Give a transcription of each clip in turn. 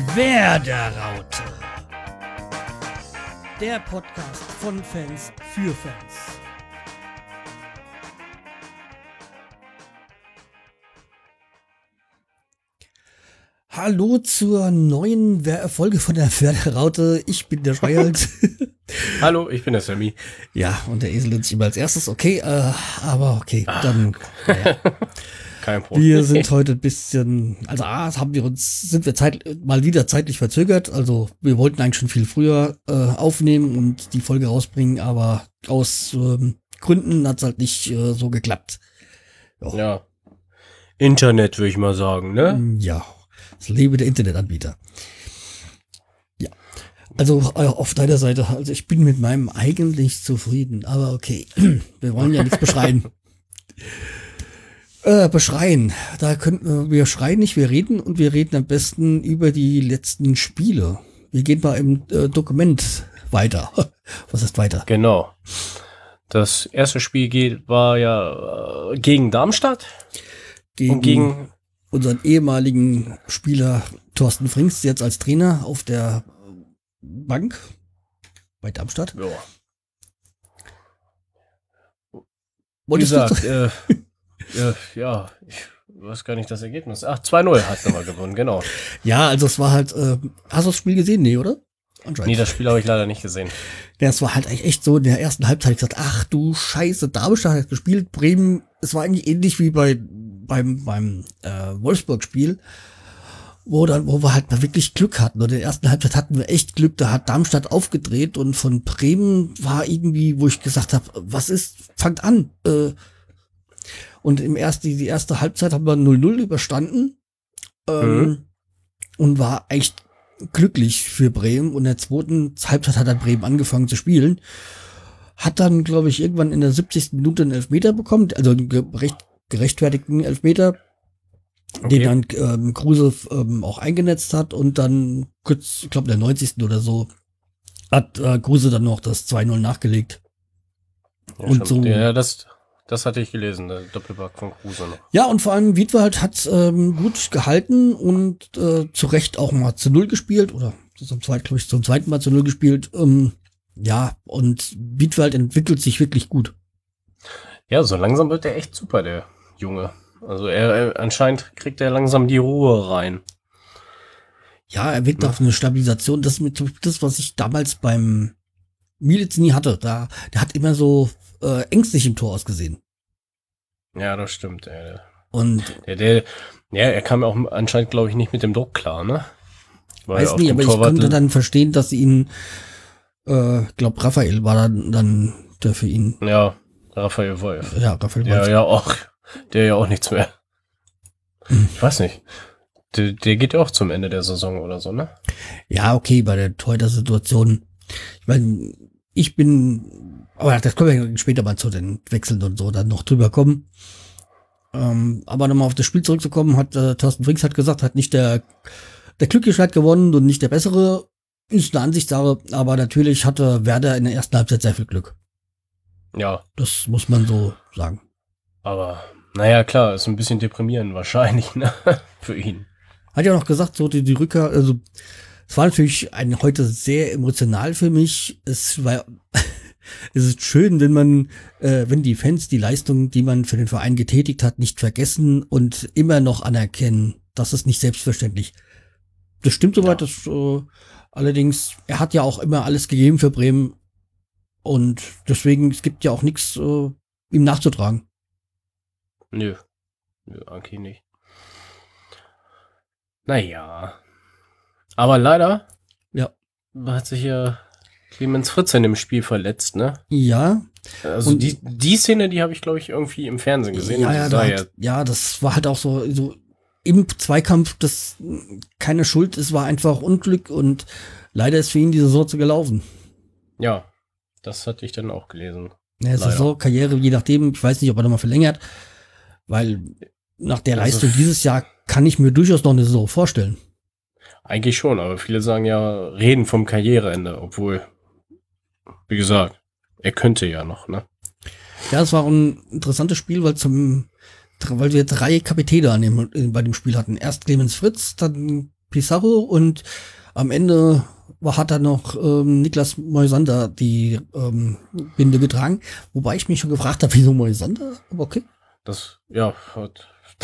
Die Werderaute. Der Podcast von Fans für Fans. Hallo zur neuen Folge von der Werderaute. Ich bin der Schreihals. Hallo, ich bin der Sammy. ja, und der Esel nennt sich immer als erstes. Okay, äh, aber okay, dann. Naja. Kein Problem. Wir sind heute ein bisschen, also A, haben wir uns, sind wir zeit, mal wieder zeitlich verzögert. Also wir wollten eigentlich schon viel früher äh, aufnehmen und die Folge rausbringen, aber aus ähm, Gründen hat es halt nicht äh, so geklappt. Ja. Internet, würde ich mal sagen, ne? Ja, das Leben der Internetanbieter. Ja, also äh, auf deiner Seite, also ich bin mit meinem eigentlich zufrieden, aber okay, wir wollen ja nichts beschreien. Äh, beschreien, da könnten wir, wir schreien nicht, wir reden und wir reden am besten über die letzten Spiele. Wir gehen mal im äh, Dokument weiter. Was ist weiter? Genau. Das erste Spiel geht, war ja äh, gegen Darmstadt und gegen, unseren ehemaligen Spieler Thorsten Frings, jetzt als Trainer auf der Bank bei Darmstadt. ja. Wie Wolltest gesagt, du, äh, ja, ich weiß gar nicht das Ergebnis. Ach, 2-0 hat er mal gewonnen, genau. ja, also es war halt, äh, hast du das Spiel gesehen? Nee, oder? Anscheinend. Nee, das Spiel habe ich leider nicht gesehen. Ja, es war halt eigentlich echt so in der ersten Halbzeit gesagt, ach du Scheiße, Darmstadt hat gespielt, Bremen, es war eigentlich ähnlich wie bei beim beim äh, Wolfsburg-Spiel, wo dann, wo wir halt mal wirklich Glück hatten. Und in der ersten Halbzeit hatten wir echt Glück, da hat Darmstadt aufgedreht und von Bremen war irgendwie, wo ich gesagt habe, was ist, fangt an. Äh, und im ersten, die erste Halbzeit haben wir 0-0 überstanden ähm, Mhm. und war echt glücklich für Bremen. Und in der zweiten Halbzeit hat dann Bremen angefangen zu spielen. Hat dann, glaube ich, irgendwann in der 70. Minute einen Elfmeter bekommen, also einen gerecht, gerechtfertigten Elfmeter, den dann ähm, Kruse ähm, auch eingenetzt hat und dann kurz, ich glaube, in der 90. oder so, hat äh, Kruse dann noch das 2-0 nachgelegt. Ja, Und so- Ja, das, das hatte ich gelesen, der Doppelpack von Kruse noch. Ja, und vor allem Wiedwald hat ähm, gut gehalten und äh, zu Recht auch mal zu Null gespielt oder zum zweiten, glaube ich, zum zweiten Mal zu Null gespielt. Ähm, ja, und Wiedwald entwickelt sich wirklich gut. Ja, so langsam wird er echt super, der Junge. Also er, er anscheinend kriegt er langsam die Ruhe rein. Ja, er wirkt auf eine Stabilisation. Das ist mit das, was ich damals beim Militz nie hatte. Da, der hat immer so äh, ängstlich im Tor ausgesehen. Ja, das stimmt. Der, Und der, der, ja, er kam ja auch anscheinend, glaube ich, nicht mit dem Druck klar, ne? Weil weiß nicht, aber ich Torwart- konnte dann verstehen, dass sie ihn, äh, glaub, Raphael war dann, dann der für ihn. Ja, Raphael Wolf. Ja, Raphael Ja, Wolf. ja, auch. Der ja auch nichts mehr. Ich weiß nicht. Der, der geht ja auch zum Ende der Saison oder so, ne? Ja, okay, bei der Torhüter-Situation. Ich meine, ich bin, aber das können wir später mal zu den Wechseln und so dann noch drüber kommen. Ähm, aber nochmal auf das Spiel zurückzukommen, hat äh, Thorsten Frings hat gesagt, hat nicht der, der Glückliche hat gewonnen und nicht der Bessere. Ist eine Ansichtssache, aber natürlich hatte Werder in der ersten Halbzeit sehr viel Glück. Ja, Das muss man so sagen. aber naja, klar, ist ein bisschen deprimierend wahrscheinlich, ne? Für ihn. Hat ja noch gesagt, so die, die Rückkehr, also es war natürlich ein, heute sehr emotional für mich. Es war, es ist schön, wenn man, äh, wenn die Fans die Leistung, die man für den Verein getätigt hat, nicht vergessen und immer noch anerkennen. Das ist nicht selbstverständlich. Das stimmt soweit. Ja. Das, äh, allerdings, er hat ja auch immer alles gegeben für Bremen und deswegen es gibt ja auch nichts äh, ihm nachzutragen. Nö. Nö, eigentlich nicht. Naja. Aber leider Ja. hat sich ja Clemens Fritz in dem Spiel verletzt, ne? Ja, Also Und- die, die Szene, die habe ich, glaube ich, irgendwie im Fernsehen gesehen. Ja, und ja, da hat, ja, das war halt auch so, so im Zweikampf, das keine Schuld, es war einfach Unglück und leider ist für ihn die Saison zu gelaufen. ja, das hatte ich dann auch gelesen. Ja. Saison, Karriere, je nachdem, ich weiß nicht, ob er nochmal verlängert, weil nach der Also- Leistung dieses Jahr kann ich mir durchaus noch eine Saison vorstellen. Eigentlich schon, aber viele sagen ja, reden vom Karriereende, obwohl, wie gesagt, er könnte ja noch, ne? Ja, es war ein interessantes Spiel, weil zum, weil wir drei Kapitäne an dem, bei dem Spiel hatten. Erst Clemens Fritz, dann Pizarro und am Ende war, hat dann noch ähm, Niklas Moisander die ähm, Binde getragen, wobei ich mich schon gefragt habe, wieso Moisander, aber okay. Das, ja,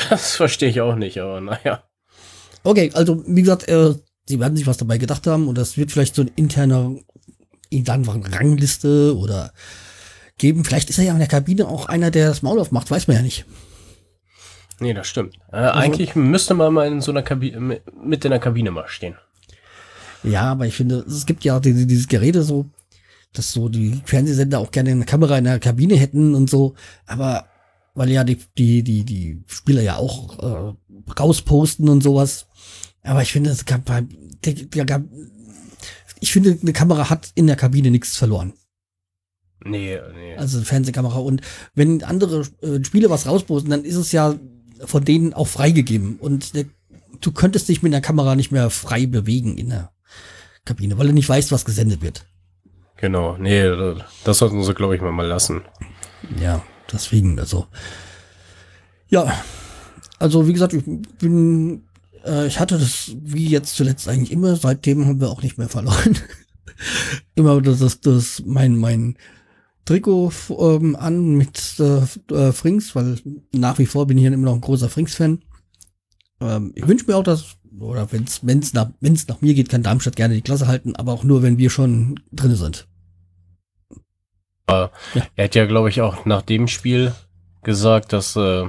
das verstehe ich auch nicht, aber naja. Okay, also wie gesagt, äh, sie werden sich was dabei gedacht haben und das wird vielleicht so ein interner, einfach eine Rangliste oder geben. Vielleicht ist er ja in der Kabine auch einer, der das Maul aufmacht, weiß man ja nicht. Nee, das stimmt. Äh, also, eigentlich müsste man mal in so einer Kabine, mit in der Kabine mal stehen. Ja, aber ich finde, es gibt ja diese, dieses Gerede so, dass so die Fernsehsender auch gerne eine Kamera in der Kabine hätten und so, aber weil ja die, die, die, die Spieler ja auch äh, rausposten und sowas. Aber ich finde, es gab, gab, ich finde, eine Kamera hat in der Kabine nichts verloren. Nee, nee. Also eine Fernsehkamera. Und wenn andere äh, Spiele was rausposten, dann ist es ja von denen auch freigegeben. Und der, du könntest dich mit der Kamera nicht mehr frei bewegen in der Kabine, weil du nicht weißt, was gesendet wird. Genau, nee, das sollten sie, glaube ich, mal, mal lassen. Ja, deswegen, also. Ja, also wie gesagt, ich bin, äh, ich hatte das wie jetzt zuletzt eigentlich immer, seitdem haben wir auch nicht mehr verloren. immer das, das, das mein, mein Trikot ähm, an mit äh, äh, Frings, weil nach wie vor bin ich ja immer noch ein großer Frings-Fan. Ähm, ich wünsche mir auch, dass oder wenn es wenn's nach, wenn's nach mir geht, kann Darmstadt gerne die Klasse halten, aber auch nur, wenn wir schon drin sind. ja. Er hat ja, glaube ich, auch nach dem Spiel gesagt, dass, äh,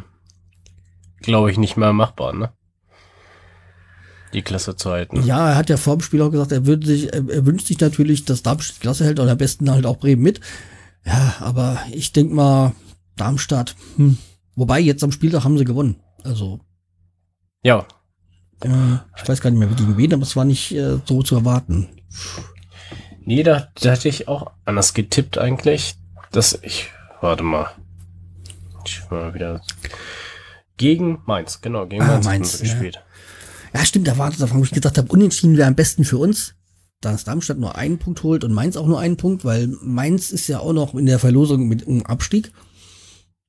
glaube ich, nicht mehr machbar, ne? Die Klasse zu halten. Ja, er hat ja vor dem Spiel auch gesagt, er würde sich, er, er wünscht sich natürlich, dass Darmstadt die Klasse hält und am besten halt auch Bremen mit. Ja, aber ich denk mal, Darmstadt, hm. wobei jetzt am Spieltag haben sie gewonnen. Also. Ja, äh, ich weiß gar nicht mehr, wie gegen wen, aber es war nicht äh, so zu erwarten. Nee, da, da hatte ich auch anders getippt eigentlich. Dass ich, warte mal. Ich mal wieder. Gegen Mainz, genau, gegen ah, Mainz, Mainz gespielt. Ja. Ja, stimmt, da war das, wo ich gesagt habe, unentschieden wäre am besten für uns. Da es Darmstadt nur einen Punkt holt und Mainz auch nur einen Punkt, weil Mainz ist ja auch noch in der Verlosung mit einem Abstieg.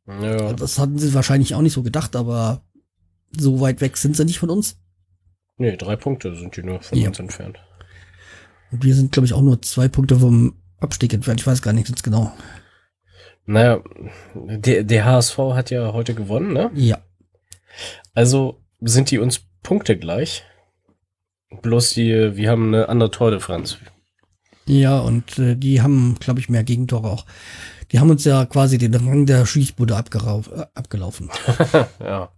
Ja. Das hatten sie wahrscheinlich auch nicht so gedacht, aber so weit weg sind sie nicht von uns. Nee, drei Punkte sind die nur von ja. uns entfernt. Und wir sind, glaube ich, auch nur zwei Punkte vom Abstieg entfernt. Ich weiß gar nicht ganz genau. Naja, der, der HSV hat ja heute gewonnen, ne? Ja. Also sind die uns Punkte gleich. Bloß die, wir haben eine andere Tordifferenz. Ja, und äh, die haben, glaube ich, mehr Gegentore auch. Die haben uns ja quasi den Rang der Schießbude äh, abgelaufen. ja.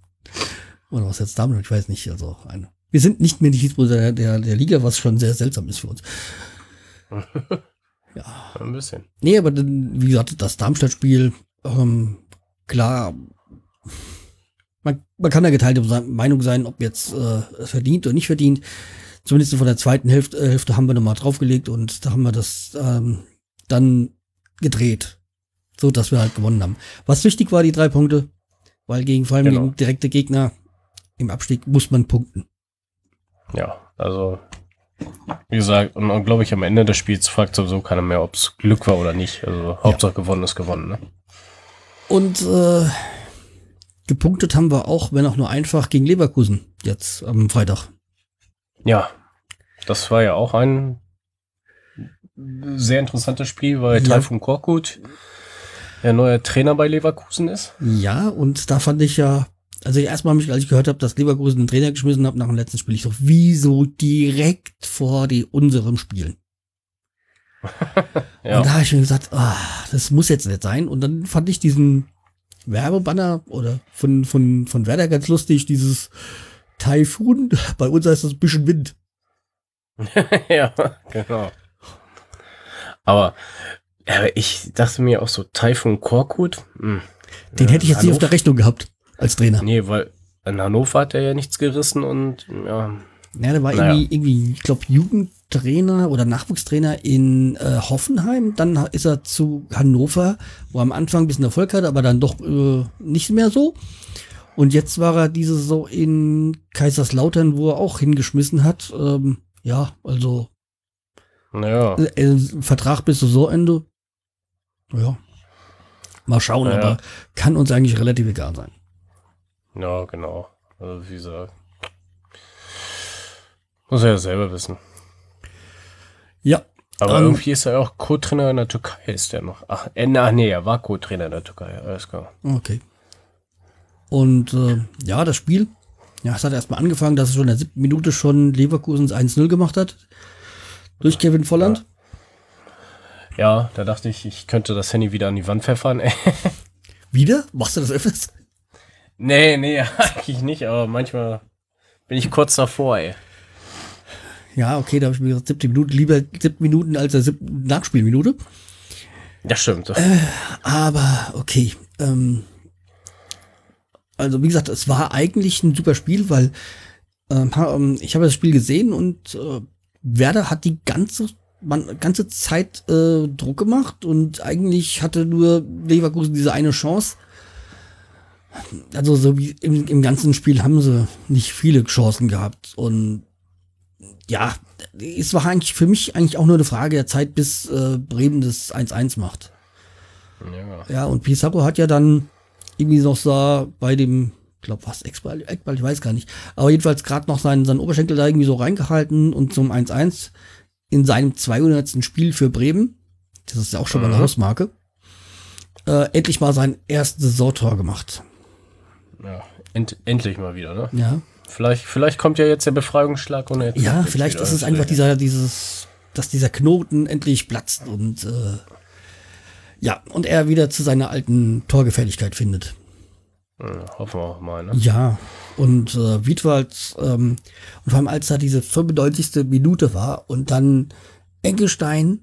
Oder was jetzt damit? Ich weiß nicht. Also eine. Wir sind nicht mehr die Schiedsrichter der, der, der Liga, was schon sehr seltsam ist für uns. ja. Ein bisschen. Nee, aber dann, wie gesagt, das Darmstadt-Spiel, ähm, klar, man, kann da geteilte Meinung sein, ob jetzt äh, verdient oder nicht verdient. Zumindest von der zweiten Hälfte, äh, Hälfte haben wir nochmal draufgelegt und da haben wir das ähm, dann gedreht. So dass wir halt gewonnen haben. Was wichtig war, die drei Punkte, weil gegen vor allem genau. gegen direkte Gegner im Abstieg muss man punkten. Ja, also wie gesagt, und, und glaube ich, am Ende des Spiels fragt sowieso keiner mehr, ob es Glück war oder nicht. Also Hauptsache ja. gewonnen ist gewonnen. Ne? Und äh, gepunktet haben wir auch, wenn auch nur einfach, gegen Leverkusen jetzt am Freitag. Ja, das war ja auch ein sehr interessantes Spiel, weil ja. Taifun Korkut der neue Trainer bei Leverkusen ist. Ja, und da fand ich ja also erstmal mich, als ich gehört habe, dass Leverkusen einen Trainer geschmissen hat nach dem letzten Spiel, ich so, wieso direkt vor die unserem Spielen? ja. Und da habe ich mir gesagt, ah, das muss jetzt nicht sein. Und dann fand ich diesen Werbebanner oder von, von, von Werder ganz lustig, dieses Taifun. Bei uns heißt das ein bisschen Wind. ja, genau. Aber, aber ich dachte mir auch so, Taifun Korkut. Hm. Den ja, hätte ich jetzt nicht auf der Rechnung gehabt als Trainer. Nee, weil in Hannover hat er ja nichts gerissen und ja. Ja, der war naja. irgendwie, irgendwie, ich glaube, Jugendtrainer oder Nachwuchstrainer in äh, Hoffenheim. Dann ist er zu Hannover, wo er am Anfang ein bisschen Erfolg hatte, aber dann doch äh, nicht mehr so. Und jetzt war er diese so in Kaiserslautern, wo er auch hingeschmissen hat. Ähm, ja, also naja. Äh, Vertrag bis Saisonende. Ja. Mal schauen, naja. aber kann uns eigentlich relativ egal sein. Ja, genau. Also wie gesagt. Muss er ja selber wissen. Ja. Aber Ähm, irgendwie ist er auch Co-Trainer in der Türkei, ist der noch. Ach, äh, na, nee, er war Co-Trainer in der Türkei, alles klar. Okay. Und äh, ja, das Spiel, ja, es hat erstmal angefangen, dass es schon in der siebten Minute schon Leverkusens 1-0 gemacht hat. Durch Kevin Volland. Ja, da dachte ich, ich könnte das Handy wieder an die Wand pfeffern. Wieder? Machst du das öfters? nee, nee, eigentlich nicht, aber manchmal bin ich kurz davor, ey. Ja, okay, da habe ich mir gesagt, siebte Minute, lieber siebte Minuten als der siebten Nachspielminute. Das stimmt. Aber okay. Ähm, also wie gesagt, es war eigentlich ein super Spiel, weil ähm, ähm, ich habe das Spiel gesehen und äh, Werder hat die ganze man, ganze Zeit äh, Druck gemacht und eigentlich hatte nur Leverkusen diese eine Chance. Also so wie im, im ganzen Spiel haben sie nicht viele Chancen gehabt und ja, es war eigentlich für mich eigentlich auch nur eine Frage der Zeit, bis äh, Bremen das 1-1 macht. Ja. Ja, und Pizarro hat ja dann irgendwie noch so bei dem, ich glaube, was, Eckball, Eckball, ich weiß gar nicht. Aber jedenfalls gerade noch seinen, seinen Oberschenkel da irgendwie so reingehalten und zum 1-1 in seinem 200. Spiel für Bremen. Das ist ja auch schon mal eine Mhm. Hausmarke. Äh, endlich mal sein erstes Saisontor gemacht. ja. End, endlich mal wieder, ne? Ja. Vielleicht, vielleicht kommt ja jetzt der Befreiungsschlag und jetzt Ja, vielleicht ist es einfach dieser, dieses, dass dieser Knoten endlich platzt und äh, ja, und er wieder zu seiner alten Torgefälligkeit findet. Ja, hoffen wir auch mal, ne? Ja, und äh, Wiedwald, ähm, und vor allem als da diese 95. Minute war und dann Enkelstein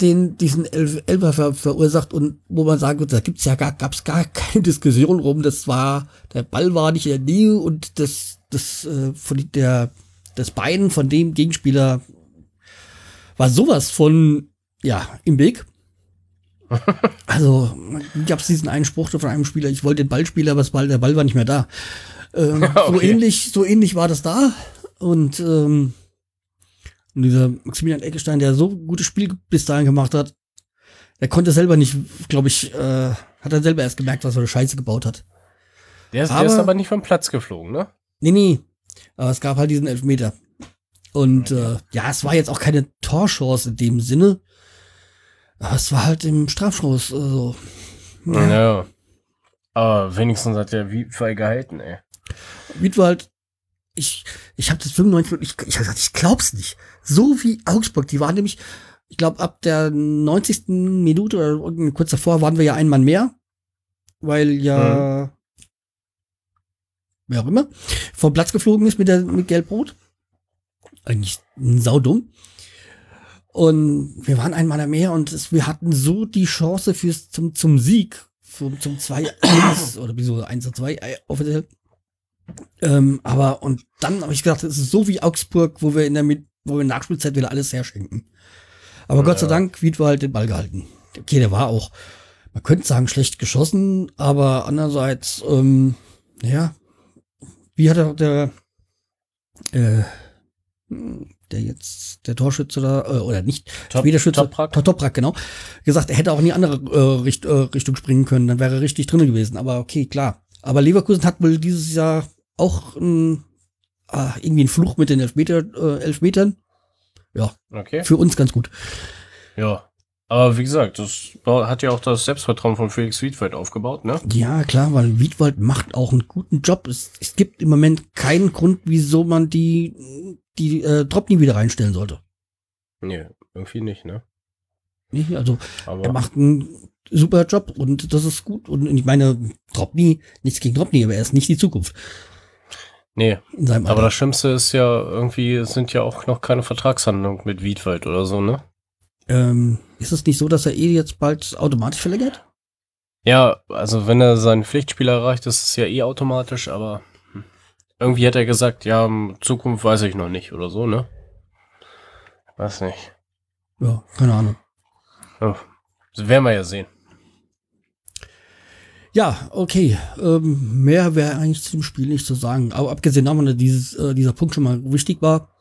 den, diesen Elf Elfer ver verursacht und wo man sagen würde, da gibt's ja gar, gab's gar keine Diskussion rum, das war, der Ball war nicht in der Nähe und das, das, äh, von der, das Bein von dem Gegenspieler war sowas von, ja, im Weg. Also, gab's diesen einen Spruch von einem Spieler, ich wollte den Ball spielen, aber das Ball, der Ball war nicht mehr da. Ähm, So Okay. ähnlich, so ähnlich war das da. Und, ähm, und dieser Maximilian Eckestein, der so gutes Spiel bis dahin gemacht hat, der konnte selber nicht, glaube ich, äh, hat er selber erst gemerkt, was er für eine Scheiße gebaut hat. Der ist, der Aber- ist aber nicht vom Platz geflogen, ne? Nee, nee. Aber es gab halt diesen Elfmeter. Und äh, ja, es war jetzt auch keine Torchance in dem Sinne. Aber es war halt im Strafstoß. Also, Ja. ja. Aber wenigstens hat der Wiefei gehalten, ey. Wiedwald, ich, ich habe das 95 Minuten, ich, ich ich glaub's nicht. So wie Augsburg, die waren nämlich, ich glaube, ab der 90. Minute oder kurz davor waren wir ja ein Mann mehr, weil ja, wer auch immer, vom Platz geflogen ist mit der mit Gelbrot. Eigentlich saudumm. Und wir waren ein Mann mehr und es, wir hatten so die Chance fürs zum zum Sieg, zum, zum 2-1 oder wieso 1 zu 2 äh, offiziell. Ähm, aber und dann habe ich gedacht, es ist so wie Augsburg, wo wir in der wo wir in der Nachspielzeit wieder alles herschenken. Aber Gott sei Ja. Dank, Wied war halt den Ball gehalten. Okay, der war auch, man könnte sagen, schlecht geschossen, aber andererseits, ähm, ja, wie hat er der, äh, der jetzt, der Torschütze da, äh, oder nicht, Top- Wiederschütze, Toprak? Toprak. Toprak, genau, gesagt, er hätte auch in die andere äh, Richt, äh, Richtung springen können, dann wäre er richtig drin gewesen. Aber okay, klar. Aber Leverkusen hat wohl dieses Jahr auch ähm, ah, irgendwie einen Fluch mit den Elfmeter, äh, Elfmetern. Okay. Für uns ganz gut. Ja. Aber wie gesagt, das hat ja auch das Selbstvertrauen von Felix Wiedwald aufgebaut, ne? Ja, klar, weil Wiedwald macht auch einen guten Job. Es, es gibt im Moment keinen Grund, wieso man die, die äh, Dropney wieder reinstellen sollte. Nee, irgendwie nicht, ne? Nee, Also Aber er macht einen super Job und das ist gut. Und ich meine, Dropney, nichts gegen Dropney, aber er ist nicht die Zukunft nee. Aber das Schlimmste ist ja irgendwie, es sind ja auch noch keine Vertragshandlungen mit Wiedwald oder so, ne? Ähm, ist es nicht so, dass er eh jetzt bald automatisch verlängert? Ja, also wenn er seinen Pflichtspiel erreicht, ist es ja eh automatisch, aber hm. irgendwie hat er gesagt, ja, in Zukunft weiß ich noch nicht oder so, ne? Weiß nicht. Ja, keine Ahnung. Ja, das werden wir ja sehen. Ja, okay. Ähm, mehr wäre eigentlich zum Spiel nicht zu sagen. Aber abgesehen davon, dass dieses, äh, dieser Punkt schon mal wichtig war.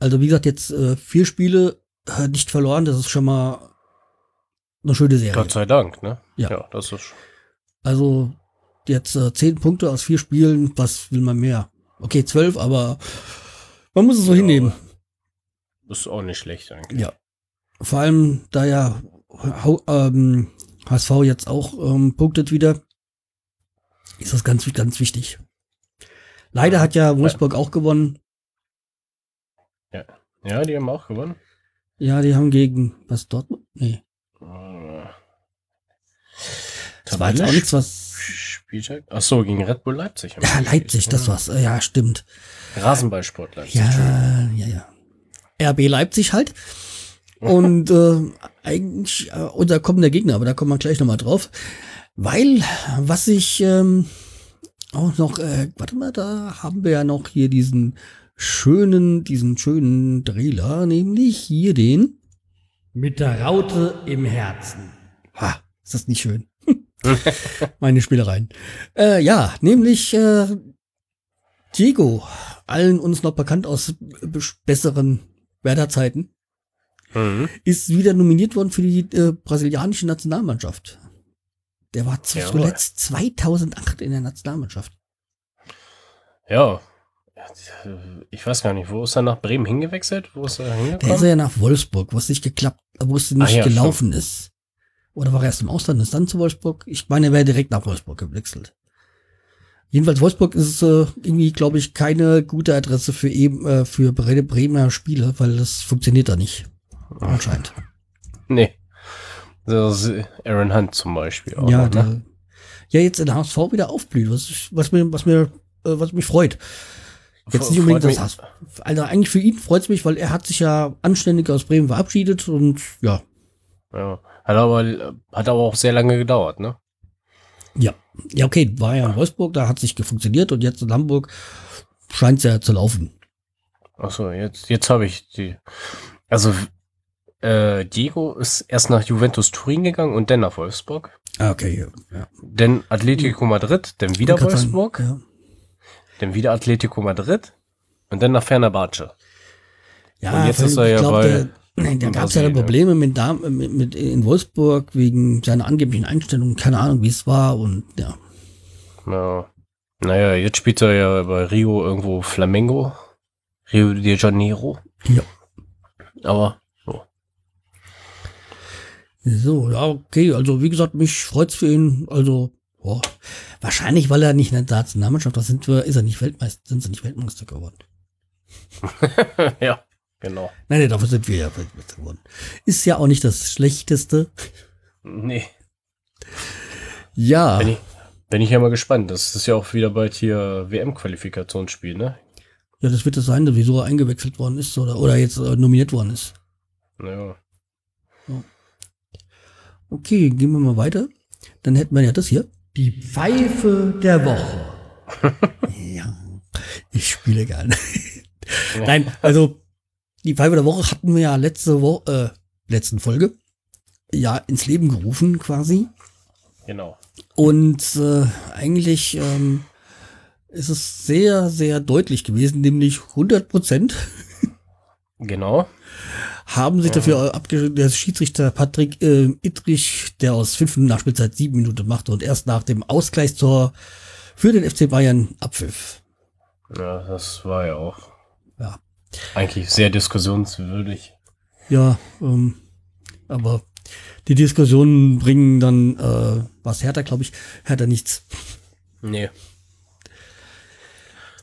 Also wie gesagt, jetzt äh, vier Spiele äh, nicht verloren. Das ist schon mal eine schöne Serie. Gott sei Dank, ne? Ja. Ja, das ist. Also jetzt äh, zehn Punkte aus vier Spielen. Was will man mehr? Okay, zwölf, aber Man muss es so Ja, hinnehmen. Ist auch nicht schlecht eigentlich. Ja. Vor allem, da ja ähm, HSV jetzt auch ähm, punktet wieder, ist das ganz, ganz wichtig. Leider hat ja Wolfsburg auch gewonnen. Ja, die haben auch gewonnen. Ja, die haben gegen, was, Dortmund? Nee. Das war jetzt auch nichts, was, Spieltag? Ach so, gegen Red Bull Leipzig. ja, Leipzig, das war's. Ja, stimmt. Rasenballsport Leipzig. Ja, ja, ja. RB Leipzig halt. Und äh, eigentlich äh, unser kommender Gegner, aber da kommen wir gleich nochmal drauf. Weil, was ich ähm, auch noch, äh, warte mal, da haben wir ja noch hier diesen schönen, diesen schönen Trailer, nämlich hier den mit der Raute im Herzen. Ha, ist das nicht schön? Meine Spielereien. Äh, ja, nämlich äh, Diego, allen uns noch bekannt aus besseren Werder-Zeiten, Mhm. ist wieder nominiert worden für die äh, brasilianische Nationalmannschaft. Der war zuletzt 2008 in der Nationalmannschaft. Ja. Ich weiß gar nicht, wo ist er nach Bremen hingewechselt? Wo ist er Der ist hingekommen? ja nach Wolfsburg, wo es nicht geklappt, wo es nicht ja, gelaufen ist. Oder war er erst im Ausland, ist dann zu Wolfsburg? Ich meine, er wäre direkt nach Wolfsburg gewechselt. Jedenfalls Wolfsburg ist äh, irgendwie, glaube ich, keine gute Adresse für eben äh, für Bre- Bremer Spieler, weil das funktioniert da nicht. Anscheinend. Nee. Das ist Aaron Hunt zum Beispiel. Auch ja, noch, der, ne? ja, jetzt in der HSV wieder aufblüht, was, was mir, was mir, äh, was mich freut. Jetzt nicht unbedingt das HSV. Also eigentlich für ihn freut es mich, weil er hat sich ja anständig aus Bremen verabschiedet und ja, Ja. Hat aber, hat aber auch sehr lange gedauert, ne? ja, ja, okay, war ja in Wolfsburg, da hat sich funktioniert und jetzt in Hamburg scheint es ja zu laufen. Ach so, jetzt, jetzt habe ich die. Also, äh, Diego ist erst nach Juventus Turin gegangen und dann nach Wolfsburg. Ah, okay, ja. Dann Atletico Madrid, dann wieder Kann sein, Wolfsburg, Ja, dann wieder Atletico Madrid und dann nach Fenerbahce. ja Und jetzt ist er ich ja glaub, bei- der, da gab es ja Probleme mit, mit, mit in Wolfsburg wegen seiner angeblichen Einstellung, keine Ahnung, wie es war und ja. Ja. Naja, jetzt spielt er ja bei Rio irgendwo Flamengo. Rio de Janeiro. Ja. Aber, so. Ja, okay, also wie gesagt, mich freut's für ihn. Also, boah, wahrscheinlich, weil er nicht in der Nationalmannschaft, da sind wir, ist er nicht Weltmeister, sind sie nicht Weltmeister geworden. ja, genau. Nein, nee, dafür sind wir ja Weltmeister geworden. Ist ja auch nicht das Schlechteste. Nee. Ja, Bin ich, bin ich ja mal gespannt. Das ist ja auch wieder bald hier WM-Qualifikationsspiel, ne? ja, das wird es sein, wieso er eingewechselt worden ist oder, oder jetzt äh, nominiert worden ist. Naja. Okay, gehen wir mal weiter. Dann hätten wir ja das hier. Die Pfeife der Woche. ja, ich spiele gerne. Nein, also die Pfeife der Woche hatten wir ja letzte Woche, äh, letzten Folge ja ins Leben gerufen quasi. Genau. Und äh, eigentlich ähm, ist es sehr, sehr deutlich gewesen, nämlich 100 Prozent Genau. Haben sich dafür abgeschrieben, der Schiedsrichter Patrick äh, Ittrich, der aus fünf Minuten Nachspielzeit sieben Minuten machte und erst nach dem Ausgleichstor für den FC Bayern abpfiff. Ja, das war ja auch Ja, eigentlich sehr diskussionswürdig. ja ähm, aber die Diskussionen bringen dann äh, was härter, glaube ich, härter nichts. Nee.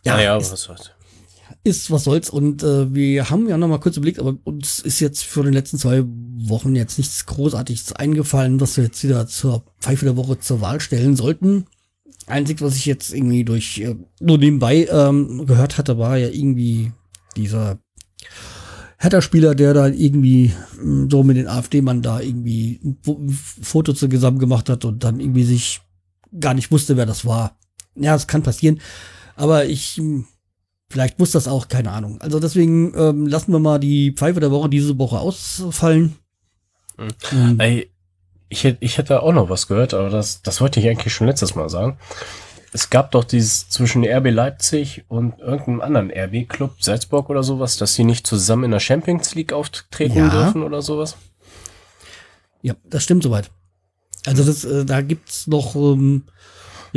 Ja, naja, ist, was soll's. Ist was soll's. Und äh, wir haben ja noch mal kurz überlegt, aber uns ist jetzt für den letzten zwei Wochen jetzt nichts Großartiges eingefallen, was wir jetzt wieder zur Pfeife der Woche zur Wahl stellen sollten. Einzig, was ich jetzt irgendwie durch äh, nur nebenbei ähm, gehört hatte, war ja irgendwie dieser Hertha-Spieler, der da irgendwie mh, so mit den AfD-Mann da irgendwie ein Fo- ein Foto zusammen gemacht hat und dann irgendwie sich gar nicht wusste, wer das war. Ja, das kann passieren. Aber ich, mh, vielleicht muss das auch, keine Ahnung. Also deswegen ähm, lassen wir mal die Pfeife der Woche diese Woche ausfallen. Mhm. Ey, ich hätte, ich hätte auch noch was gehört, aber das, das wollte ich eigentlich schon letztes Mal sagen. Es gab doch dieses zwischen RB Leipzig und irgendeinem anderen RB-Club, Salzburg oder sowas, dass sie nicht zusammen in der Champions League auftreten Ja. dürfen oder sowas. Ja, das stimmt soweit. Also das, äh, da gibt's noch, ähm,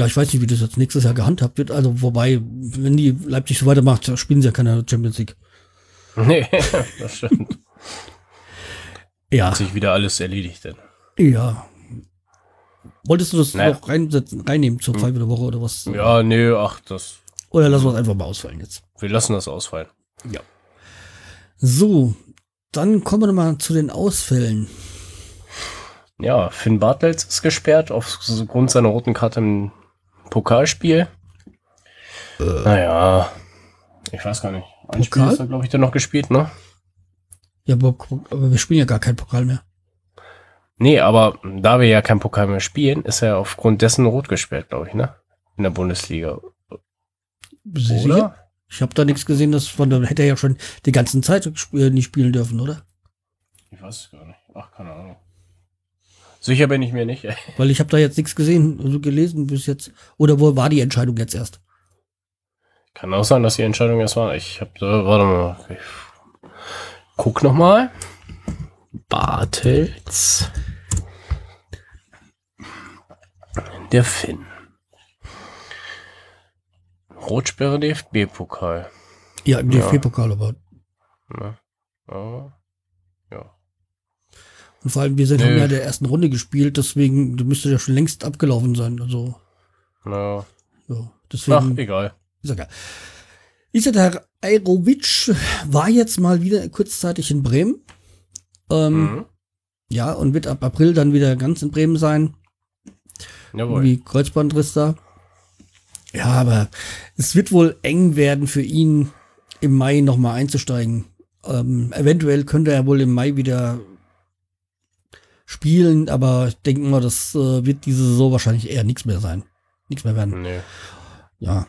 Ja, ich weiß nicht, wie das jetzt nächstes Jahr gehandhabt wird. Also, wobei, wenn die Leipzig so weitermacht, spielen sie ja keine Champions League. Nee, das stimmt. Ja. Hat sich wieder alles erledigt denn. Ja. Wolltest du das Naja. noch reinsetzen, reinnehmen zur Pfeife der Woche oder was? Ja, nee, ach, das. Oder lassen wir es einfach mal ausfallen jetzt? Wir lassen das ausfallen. Ja. So, dann kommen wir mal zu den Ausfällen. Ja, Finn Bartels ist gesperrt aufgrund seiner roten Karte im Pokalspiel. Naja, ich weiß gar nicht. Ein Spiel Pokal? ist er, glaube ich, dann noch gespielt, ne? Ja, aber, aber wir spielen ja gar keinen Pokal mehr. Nee, aber da wir ja kein Pokal mehr spielen, ist er aufgrund dessen rot gesperrt, glaube ich, ne? In der Bundesliga. Oder? sicher? Ich habe da nichts gesehen, das von da hätte er ja schon die ganzen Zeit äh, nicht spielen dürfen, oder? Ich weiß es gar nicht. Ach, keine Ahnung. Sicher bin ich mir nicht. ey. Weil ich habe da jetzt nichts gesehen, also gelesen bis jetzt. Oder wo war die Entscheidung jetzt erst? Kann auch sein, dass die Entscheidung erst war. Ich habe da, warte mal. Ich guck noch mal. Bartels. Der Finn. Rotsperre DFB-Pokal. Ja, im Ja. DFB-Pokal, aber. Ja. ja. Und vor allem, wir sind haben ja in der ersten Runde gespielt, deswegen müsste ja schon längst abgelaufen sein. Also, ja, ach, deswegen. egal. Ist. Ist ja der Aerovic war jetzt mal wieder kurzzeitig in Bremen. Ähm, Mhm. Ja, und wird ab April dann wieder ganz in Bremen sein. Jawohl. Wie Kreuzbandriss da. Ja, aber es wird wohl eng werden für ihn, im Mai nochmal einzusteigen. Ähm, eventuell könnte er wohl im Mai wieder spielen, aber ich denke mal, das äh, wird diese Saison wahrscheinlich eher nichts mehr sein. Nichts mehr werden. Nee. Ja.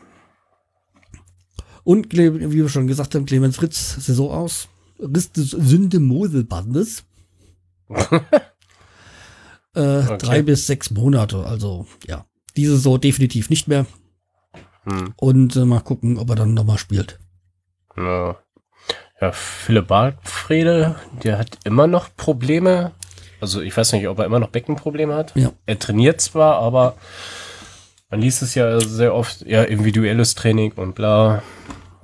Und wie wir schon gesagt haben, Clemens Fritz, Saison aus. Riss des Sünde-Mosel-Bandes. äh, Drei bis sechs Monate, also ja. Diese Saison definitiv nicht mehr. Hm. Und äh, mal gucken, ob er dann nochmal spielt. Ja. ja, Philipp Bartfrede, der hat immer noch Probleme. Also ich weiß nicht, ob er immer noch Beckenprobleme hat. Ja. Er trainiert zwar, aber man liest es ja sehr oft, ja, individuelles Training und bla.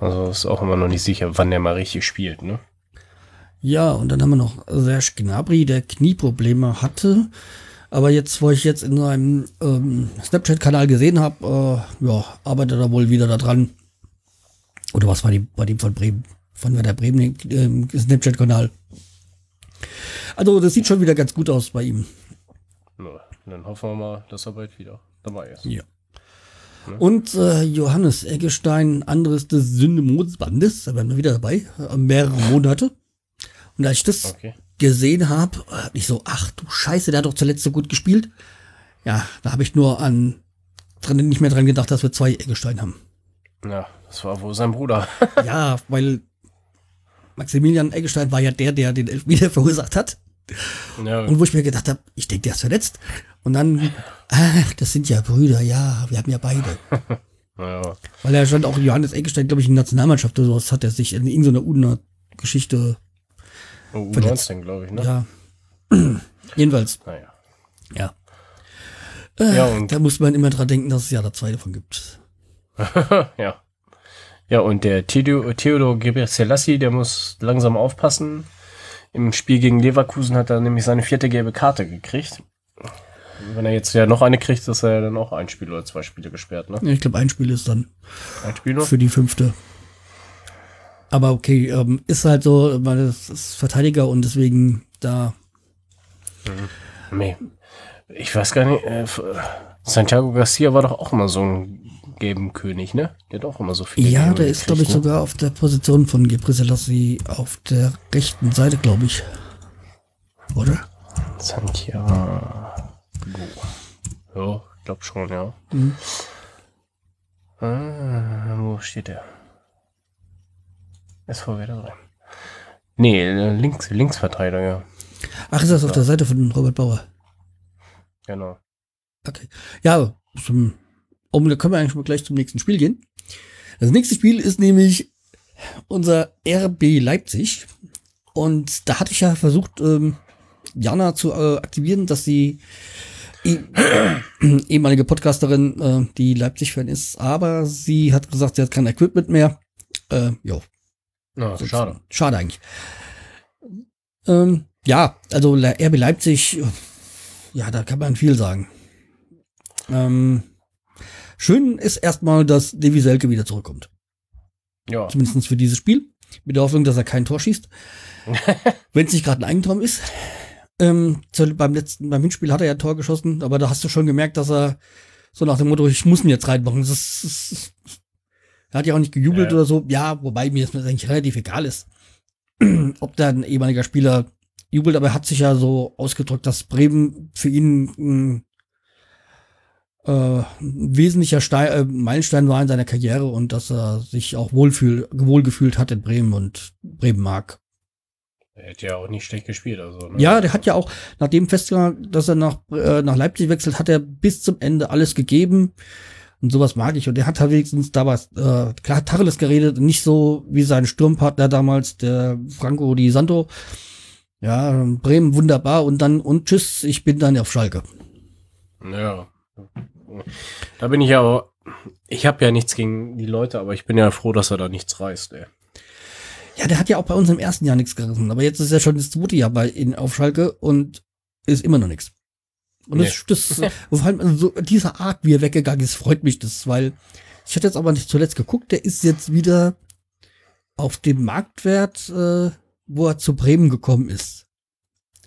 Also ist auch immer noch nicht sicher, wann der mal richtig spielt, ne? Ja, und dann haben wir noch Serge Gnabry, der Knieprobleme hatte. Aber jetzt, wo ich jetzt in seinem ähm, Snapchat-Kanal gesehen habe, äh, ja, arbeitet er wohl wieder da dran. Oder was war die bei dem von Bremen? Von der Bremen ähm, Snapchat-Kanal. Also, das sieht schon wieder ganz gut aus bei ihm. Ja, dann hoffen wir mal, dass er bald wieder dabei ist. Ja. Und äh, Johannes Eggestein, anderes des Syndemonsbandes, da werden wir wieder dabei, äh, mehrere Monate. Und als ich das Okay. gesehen habe, hab ich so, ach du Scheiße, der hat doch zuletzt so gut gespielt. Ja, da habe ich nur an dran, nicht mehr dran gedacht, dass wir zwei Eggestein haben. Ja, das war wohl sein Bruder. ja, weil Maximilian Eggestein war ja der, der den Elfmeter verursacht hat. ja, Und wo ich mir gedacht habe, ich denke, der ist verletzt. Und dann, ach, das sind ja Brüder, ja, wir haben ja beide. ja, Weil er stand auch Johannes Eggestein, glaube ich, in der Nationalmannschaft oder sowas, hat er sich in irgendeiner UNA-Geschichte, U19, Verletzt. glaube ich, ne? ja. Jedenfalls, Naja. ja. Äh, Ja, und- da muss man immer dran denken, dass es ja da zwei davon gibt. ja. Ja, und der Theodor, Theodor Gebrselassie, der muss langsam aufpassen. Im Spiel gegen Leverkusen hat er nämlich seine vierte gelbe Karte gekriegt. Wenn er jetzt ja noch eine kriegt, ist er ja dann auch ein Spiel oder zwei Spiele gesperrt, ne? Ich glaube, ein Spiel ist dann Ein Spiel noch? für die fünfte. Aber okay, ähm, ist halt so, weil es ist Verteidiger und deswegen da, Nee. Ich weiß gar nicht. Äh, Santiago Garcia war doch auch immer so ein gelben König, ne? Der hat auch immer so viele. ja, gelbe der ist, glaube ich, ne? sogar auf der Position von Gebre Selassie auf der rechten Seite, glaube ich. Oder? Santiago. Ja, ich glaube schon, ja. Mhm. Ah, wo steht der? SV Werder Bremen. Nee, äh, links, Linksverteidiger, ja. Ach, ist das auf der Seite von Robert Bauer? Genau. Okay. Ja, zum, um, da können wir eigentlich mal gleich zum nächsten Spiel gehen. Das nächste Spiel ist nämlich unser RB Leipzig. Und da hatte ich ja versucht, ähm, Jana zu äh, aktivieren, dass sie eh, ehemalige Podcasterin, äh, die Leipzig-Fan ist, aber sie hat gesagt, sie hat kein Equipment mehr. Äh, jo. Ja, schade. Schade eigentlich. Ähm, ja, also RB Leipzig, ja, da kann man viel sagen. Ähm, schön ist erstmal, dass Devi Selke wieder zurückkommt. Ja. Zumindest für dieses Spiel. Mit der Hoffnung, dass er kein Tor schießt. Wenn es nicht gerade ein Eigentor ist. Ähm, zu, beim letzten, beim Hinspiel hat er ja ein Tor geschossen, aber da hast du schon gemerkt, dass er so nach dem Motto, ich muss ihn jetzt reinmachen. Das ist, das ist, er hat ja auch nicht gejubelt Ja. oder so. Ja, wobei mir das eigentlich relativ egal ist, ob da ein ehemaliger Spieler jubelt, aber er hat sich ja so ausgedrückt, dass Bremen für ihn ein, äh, ein wesentlicher Stein, äh, Meilenstein war in seiner Karriere und dass er sich auch wohlfühl, wohlgefühlt hat in Bremen und Bremen mag. Er hätte ja auch nicht schlecht gespielt, also. Ne? Ja, der hat ja auch, nachdem festgestellt, dass er nach, äh, nach Leipzig wechselt, hat er bis zum Ende alles gegeben. Und sowas mag ich. Und der hat halt wenigstens damals, äh, klar, Tacheles geredet, nicht so wie sein Sturmpartner damals, der Franco Di Santo. Ja, Bremen wunderbar und dann, und tschüss, ich bin dann auf Schalke. Ja. Da bin ich aber. Ich habe ja nichts gegen die Leute, aber ich bin ja froh, dass er da nichts reißt, ey. Ja, der hat ja auch bei uns im ersten Jahr nichts gerissen, aber jetzt ist er schon das zweite Jahr bei in, auf Schalke und ist immer noch nichts. Und das, das vor allem so diese Art, wie er weggegangen ist, freut mich das, weil ich hatte jetzt aber nicht zuletzt geguckt, der ist jetzt wieder auf dem Marktwert, äh, wo er zu Bremen gekommen ist.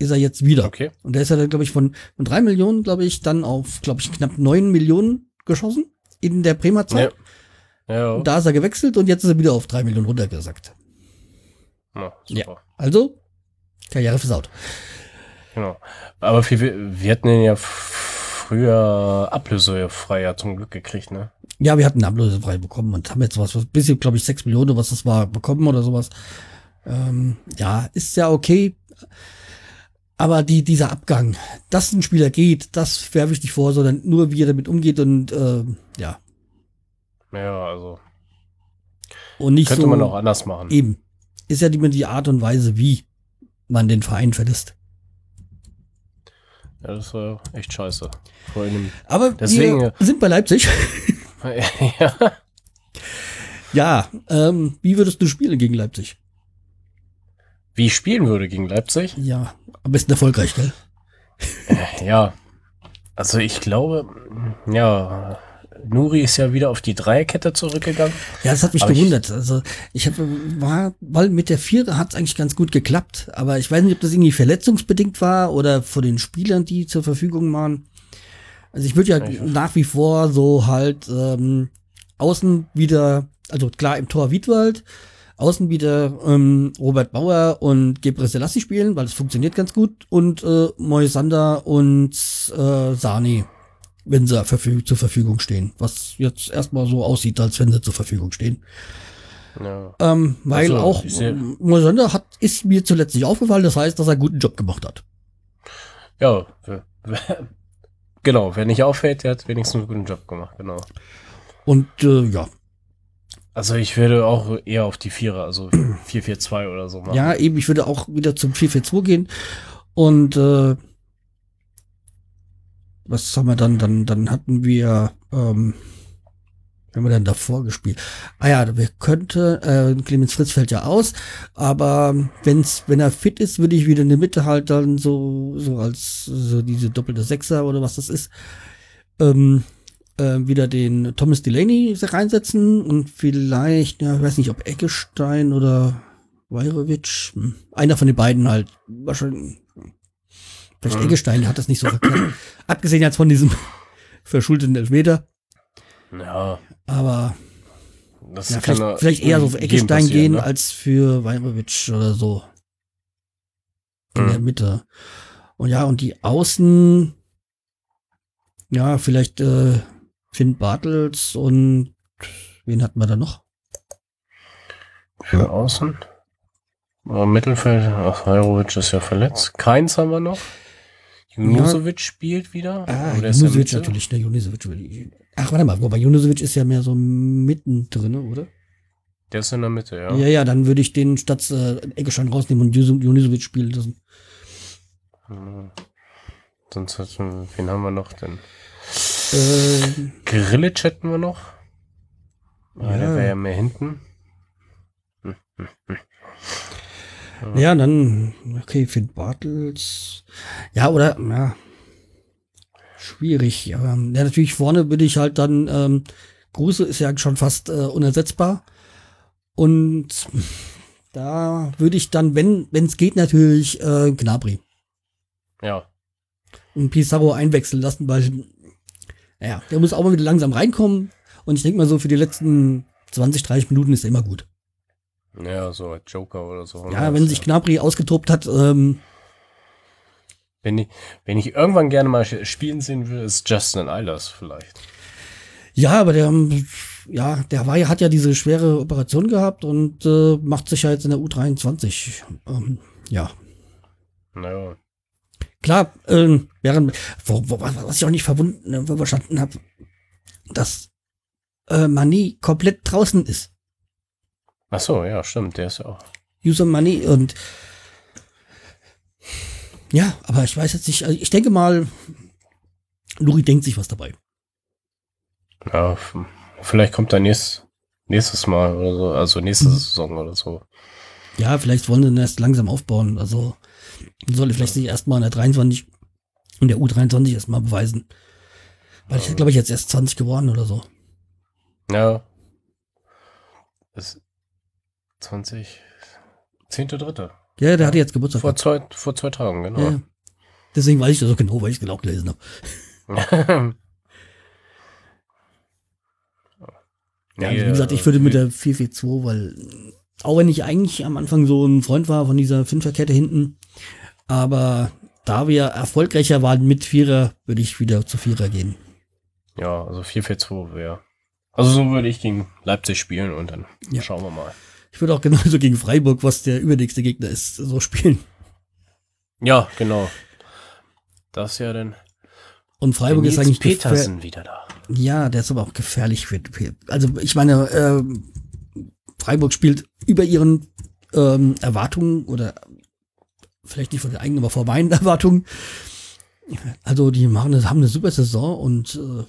Ist er jetzt wieder. Okay. Und der ist ja dann, glaube ich, von, von drei Millionen, glaube ich, dann auf, glaube ich, knapp neun Millionen geschossen in der Bremer Ja. Zeit. Ja, Und da ist er gewechselt und jetzt ist er wieder auf drei Millionen runtergesackt. ja super. Ja. Also, Karriere versaut. Genau. Aber wir, wir hatten den ja früher ablösefrei ja zum Glück gekriegt, ne? Ja, wir hatten ablösefrei bekommen und haben jetzt was, was bisschen, glaube ich, sechs Millionen, was das war, bekommen oder sowas. Ähm, ja, ist ja okay. Aber die, dieser Abgang, dass ein Spieler geht, das werfe ich nicht vor, sondern nur wie er damit umgeht und äh, ja. Ja, also. Und nicht Könnte so man auch anders machen. eben. Ist ja die, die Art und Weise, wie man den Verein verlässt. Ja, das war echt scheiße. Vor allem. Aber Deswegen, wir sind bei Leipzig. ja. ja, ähm, wie würdest du spielen gegen Leipzig? Wie ich spielen würde gegen Leipzig? Ja, am besten erfolgreich, gell? Ja. Also ich glaube, ja, Nuri ist ja wieder auf die Dreierkette zurückgegangen. Ja, das hat mich Aber ich- gewundert. also ich hab, war, weil mit der Vierer hat es eigentlich ganz gut geklappt, aber ich weiß nicht, ob das irgendwie verletzungsbedingt war oder von den Spielern, die zur Verfügung waren. Also ich würde ja Ich- nach wie vor so halt ähm, außen wieder, also klar im Tor Wiedwald, außen wieder ähm, Robert Bauer und Gebre Selassie spielen, weil es funktioniert ganz gut und äh, Moisander und äh, Sani, wenn sie verfü zur Verfügung stehen. Was jetzt erstmal so aussieht, als wenn sie zur Verfügung stehen. Ja. Ähm, weil Also, auch seh- Moisander hat, ist mir zuletzt nicht aufgefallen, das heißt, dass er einen guten Job gemacht hat. Ja, genau, wer nicht auffällt, der hat wenigstens einen guten Job gemacht, genau. Und äh, ja, Also ich würde auch eher auf die Vierer, also 4-4-2 oder so machen. ja, eben, ich würde auch wieder zum 4-4-2 gehen. Und äh, was haben wir dann? Dann, dann hatten wir, ähm, haben wir denn davor gespielt? Ah ja, wir könnte, äh, Clemens Fritz fällt ja aus, aber wenn's, wenn er fit ist, würde ich wieder in der Mitte halt dann so, so als so diese doppelte Sechser oder was das ist, ähm, äh, wieder den Thomas Delaney reinsetzen und vielleicht, ja, ich weiß nicht, ob Eggestein oder Vajrovic, hm, einer von den beiden halt, wahrscheinlich, vielleicht Mhm. Eggestein, hat das nicht so verkehrt. Abgesehen jetzt von diesem verschuldeten Elfmeter, Ja, aber das ja, vielleicht, da vielleicht eher so auf jedem Eggestein gehen ne? als für Vajrovic oder so. In Mhm. der Mitte. Und ja, und die Außen, ja, vielleicht äh, Finn Bartels und wen hatten wir da noch? Für außen. Aber Mittelfeld, ach, Hajrovic ist ja verletzt. Keins haben wir noch. Junusovic spielt wieder. Ah, Junusovic Mitte? natürlich, ne, Junusovic. Ach, warte mal, wobei Junusovic ist ja mehr so mittendrin, oder? Der ist in der Mitte, ja. Ja, ja, dann würde ich den statt äh, Eggestein rausnehmen und Junusovic spielen lassen. Hm. Sonst wen haben wir noch denn? Äh, Grillitsch hätten wir noch. Ja, der wäre ja mehr hinten. ja, dann, okay, Finn Bartels. Ja, oder, ja. Schwierig. Ja, ja natürlich vorne würde ich halt dann, ähm, Gruse ist ja schon fast äh, unersetzbar. Und da würde ich dann, wenn wenn es geht, natürlich äh, Gnabry Ja. und Pizarro einwechseln lassen, weil, naja, der muss auch mal wieder langsam reinkommen. Und ich denke mal so, für die letzten 20, 30 Minuten ist er immer gut. Ja, so als Joker oder so. Ja, wenn sich Gnabry ausgetobt hat, ähm, Wenn ich, wenn ich irgendwann gerne mal spielen sehen will, ist Justin Eilers vielleicht. ja, aber der, ja, der war ja, hat ja diese schwere Operation gehabt und äh, macht sich ja jetzt in der U23. Ähm, ja, Naja. Klar, ähm, während, wo, wo, was ich auch nicht verwunden, äh, verstanden habe, dass äh, Mani komplett draußen ist. Ach so, ja, stimmt, der ist ja auch. User Money und ja, aber ich weiß jetzt nicht, also ich denke mal, Luri denkt sich was dabei. Ja, vielleicht kommt er nächst, nächstes Mal oder so, also nächste Mhm. Saison oder so. Ja, vielleicht wollen sie erst langsam aufbauen. Also soll er vielleicht sich erstmal in der 23 in der U23 erstmal beweisen. Weil ich glaube ich jetzt erst 20 geworden oder so. Ja. Das 20. 10.3. Ja, der hatte jetzt Geburtstag. Vor zwei, vor zwei Tagen, Ja. genau. Deswegen weiß ich das so genau, weil ich es genau gelesen habe. Ja, also wie gesagt, ich würde mit der 442, weil auch wenn ich eigentlich am Anfang so ein Freund war von dieser Fünferkette hinten, aber da wir erfolgreicher waren mit Vierer, würde ich wieder zu Vierer gehen. Ja, also 4-4-2 wäre. Also so würde ich gegen Leipzig spielen und dann Ja. schauen wir mal. Ich würde auch genauso gegen Freiburg, was der übernächste Gegner ist, so spielen. Ja, genau. Das ja dann Und Freiburg ist eigentlich Petersen wieder da. Ja, der ist aber auch gefährlich für. Also ich meine, ähm, Freiburg spielt über ihren ähm, Erwartungen oder vielleicht nicht von den eigenen, aber vor meinen Erwartungen. Also die machen, haben eine super Saison und äh,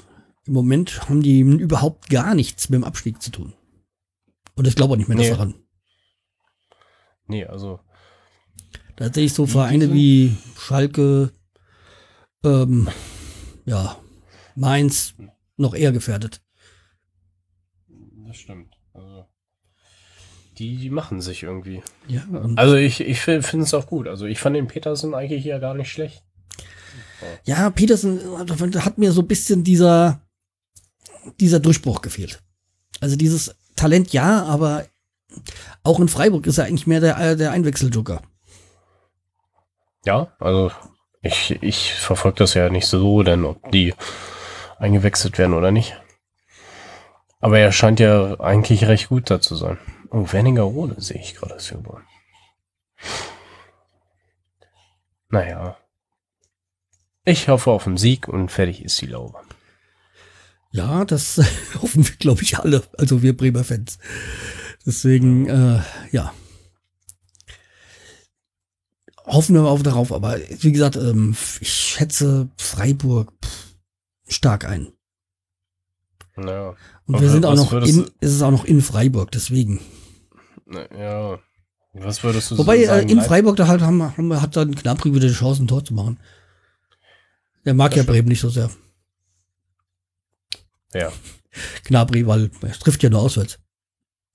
im Moment haben die überhaupt gar nichts mit dem Abstieg zu tun. Und ich glaube auch nicht mehr Nee. daran. Nee, also Da sehe ich so Vereine wie Schalke, ähm, ja, Mainz noch eher gefährdet. das stimmt. Also die, machen sich irgendwie. Ja, Also ich, ich finde es auch gut. Also ich fand den Petersen eigentlich ja gar nicht schlecht. Ja, Petersen äh, hat mir so ein bisschen dieser, dieser Durchbruch gefehlt. Also dieses Talent ja, aber auch in Freiburg ist er eigentlich mehr der, äh, der Einwechseljoker. Ja, also ich, ich verfolge das ja nicht so, denn ob die eingewechselt werden oder nicht. Aber er scheint ja eigentlich recht gut da zu sein. Oh, Wernigerode sehe ich gerade ist über. Naja. Ich hoffe auf einen Sieg und fertig ist die Laube. Ja, das hoffen wir, glaube ich, alle. Also wir Bremer Fans. Deswegen, äh, ja. Hoffen wir auf darauf. Aber wie gesagt, ähm, ich schätze Freiburg pff, stark ein. Naja. Und wir sind auch noch in, du- es ist auch noch in Freiburg, deswegen. Ja. Was würdest du Wobei so äh, sagen? in Freiburg da halt haben, haben, hat dann Gnabry wieder die Chance, ein Tor zu machen. Der mag Das ja stimmt. Bremen nicht so sehr. Ja. Gnabry, weil er trifft ja nur auswärts.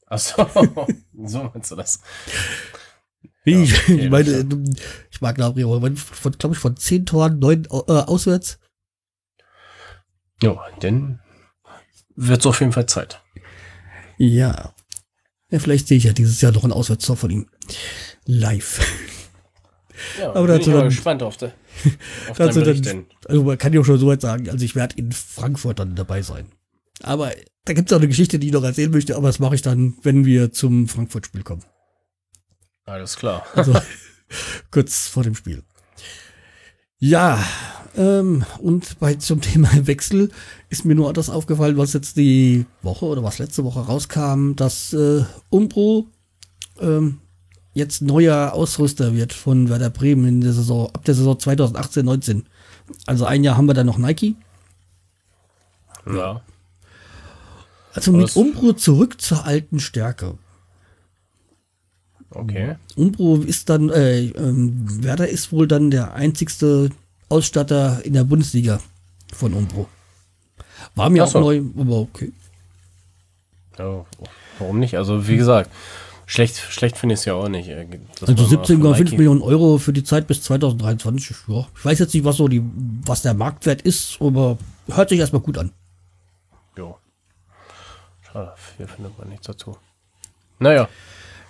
Achso. so meinst du das? Wie, Ja, ich, okay, ich meine, du- ich mag Gnabry, aber von, glaube ich, von zehn Toren neun äh, auswärts. Jo, dann wird's auf jeden Fall Zeit. Ja. Ja. Vielleicht sehe ich ja dieses Jahr noch ein Auswärtstor von ihm. Live. Ja, Aber bin dazu ich mal dann- gespannt auf, de, auf Dazu dann, also man kann ja schon so weit sagen, also ich werde in Frankfurt dann dabei sein. Aber da gibt es auch eine Geschichte, die ich noch erzählen möchte, aber das mache ich dann, wenn wir zum Frankfurt-Spiel kommen. Alles klar. Also kurz vor dem Spiel. Ja, ähm, und bei zum Thema Wechsel ist mir nur das aufgefallen, was jetzt die Woche oder was letzte Woche rauskam, dass äh, Umbro ähm, jetzt neuer Ausrüster wird von Werder Bremen in der Saison, ab der Saison 2018-19 Also ein Jahr haben wir dann noch Nike. Ja. Also mit Umbro zurück zur alten Stärke. Okay. Umbro ist dann, äh, ähm, Werder ist wohl dann der einzigste Ausstatter in der Bundesliga von Umbro. War mir Ach auch so. neu, aber okay. Ja, warum nicht? Also, wie gesagt, schlecht, schlecht finde ich es ja auch nicht. äh, Also man mal von 17,5 Nike- Millionen Euro für die Zeit bis 2023. Ja. Ich weiß jetzt nicht, was so die, was der Marktwert ist, aber hört sich erstmal gut an. Jo. Schade, hier findet man nichts dazu. Naja,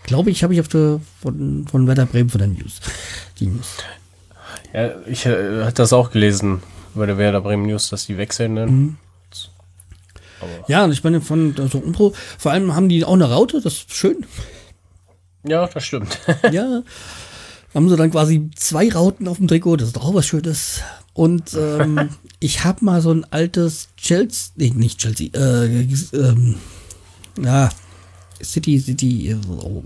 Glaube ich, habe ich auf der, von, von Werder Bremen von der News. Die News. Ja, ich äh, hatte das auch gelesen bei der Werder Bremen News, dass die wechseln dann. Mhm. Ja, und ich meine, von so Umbro, vor allem haben die auch eine Raute, das ist schön. ja, das stimmt. Ja. Haben sie dann quasi zwei Rauten auf dem Trikot, das ist doch auch was Schönes. Und ähm, ich habe mal so ein altes Chelsea, nee, nicht Chelsea, äh, ähm, ja, City, City, äh, oh,